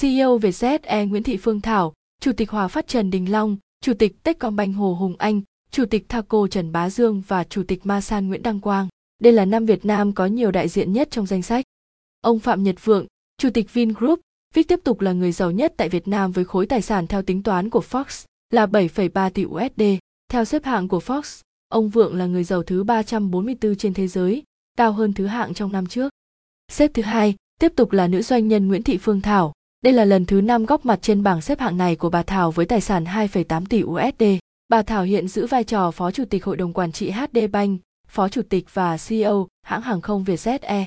CEO Vietjet Nguyễn Thị Phương Thảo, Chủ tịch Hòa Phát Trần Đình Long, Chủ tịch Techcombank Hồ Hùng Anh, Chủ tịch Thaco Trần Bá Dương và Chủ tịch Masan Nguyễn Đăng Quang. Đây là năm Việt Nam có nhiều đại diện nhất trong danh sách. Ông Phạm Nhật Vượng, Chủ tịch Vingroup, Vic tiếp tục là người giàu nhất tại Việt Nam với khối tài sản theo tính toán của Fox là 7,3 tỷ USD. Theo xếp hạng của Fox, ông Vượng là người giàu thứ 344 trên thế giới, cao hơn thứ hạng trong năm trước. Xếp thứ hai, tiếp tục là nữ doanh nhân Nguyễn Thị Phương Thảo. Đây là lần thứ năm góp mặt trên bảng xếp hạng này của bà Thảo với tài sản 2,8 tỷ USD. Bà Thảo hiện giữ vai trò Phó Chủ tịch Hội đồng Quản trị HD Bank, Phó Chủ tịch và CEO hãng hàng không Vietjet Air.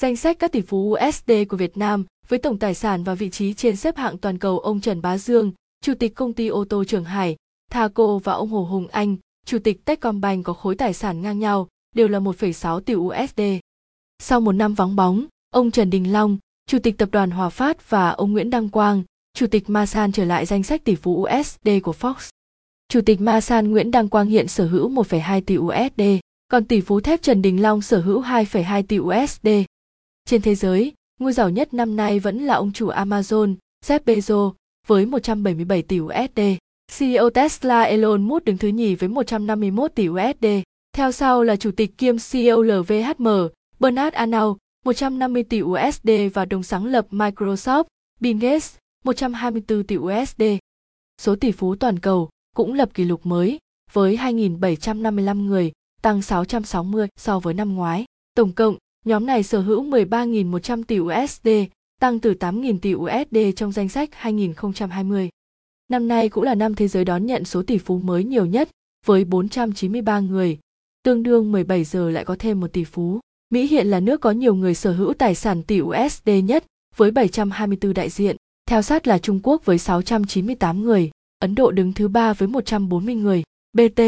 Danh sách các tỷ phú USD của Việt Nam với tổng tài sản và vị trí trên xếp hạng toàn cầu ông Trần Bá Dương, Chủ tịch công ty ô tô Trường Hải, Thaco và ông Hồ Hùng Anh, Chủ tịch Techcombank có khối tài sản ngang nhau, đều là 1,6 tỷ USD. Sau một năm vắng bóng, ông Trần Đình Long, Chủ tịch Tập đoàn Hòa Phát và ông Nguyễn Đăng Quang, Chủ tịch Masan trở lại danh sách tỷ phú USD của Fox. Chủ tịch Masan Nguyễn Đăng Quang hiện sở hữu 1,2 tỷ USD, còn tỷ phú thép Trần Đình Long sở hữu 2,2 tỷ USD. Trên thế giới, ngôi giàu nhất năm nay vẫn là ông chủ Amazon, Jeff Bezos, với 177 tỷ USD. CEO Tesla Elon Musk đứng thứ nhì với 151 tỷ USD. Theo sau là chủ tịch kiêm CEO LVHM, Bernard Arnault, 150 tỷ USD và đồng sáng lập Microsoft, Bill Gates, 124 tỷ USD. Số tỷ phú toàn cầu cũng lập kỷ lục mới với 2.755 người, tăng 660 so với năm ngoái. Tổng cộng, nhóm này sở hữu 13.100 tỷ USD, tăng từ 8.000 tỷ USD trong danh sách 2020. Năm nay cũng là năm thế giới đón nhận số tỷ phú mới nhiều nhất, với 493 người, tương đương 17 giờ lại có thêm một tỷ phú. Mỹ hiện là nước có nhiều người sở hữu tài sản tỷ USD nhất, với 724 đại diện, theo sát là Trung Quốc với 698 người, Ấn Độ đứng thứ ba với 140 người. BT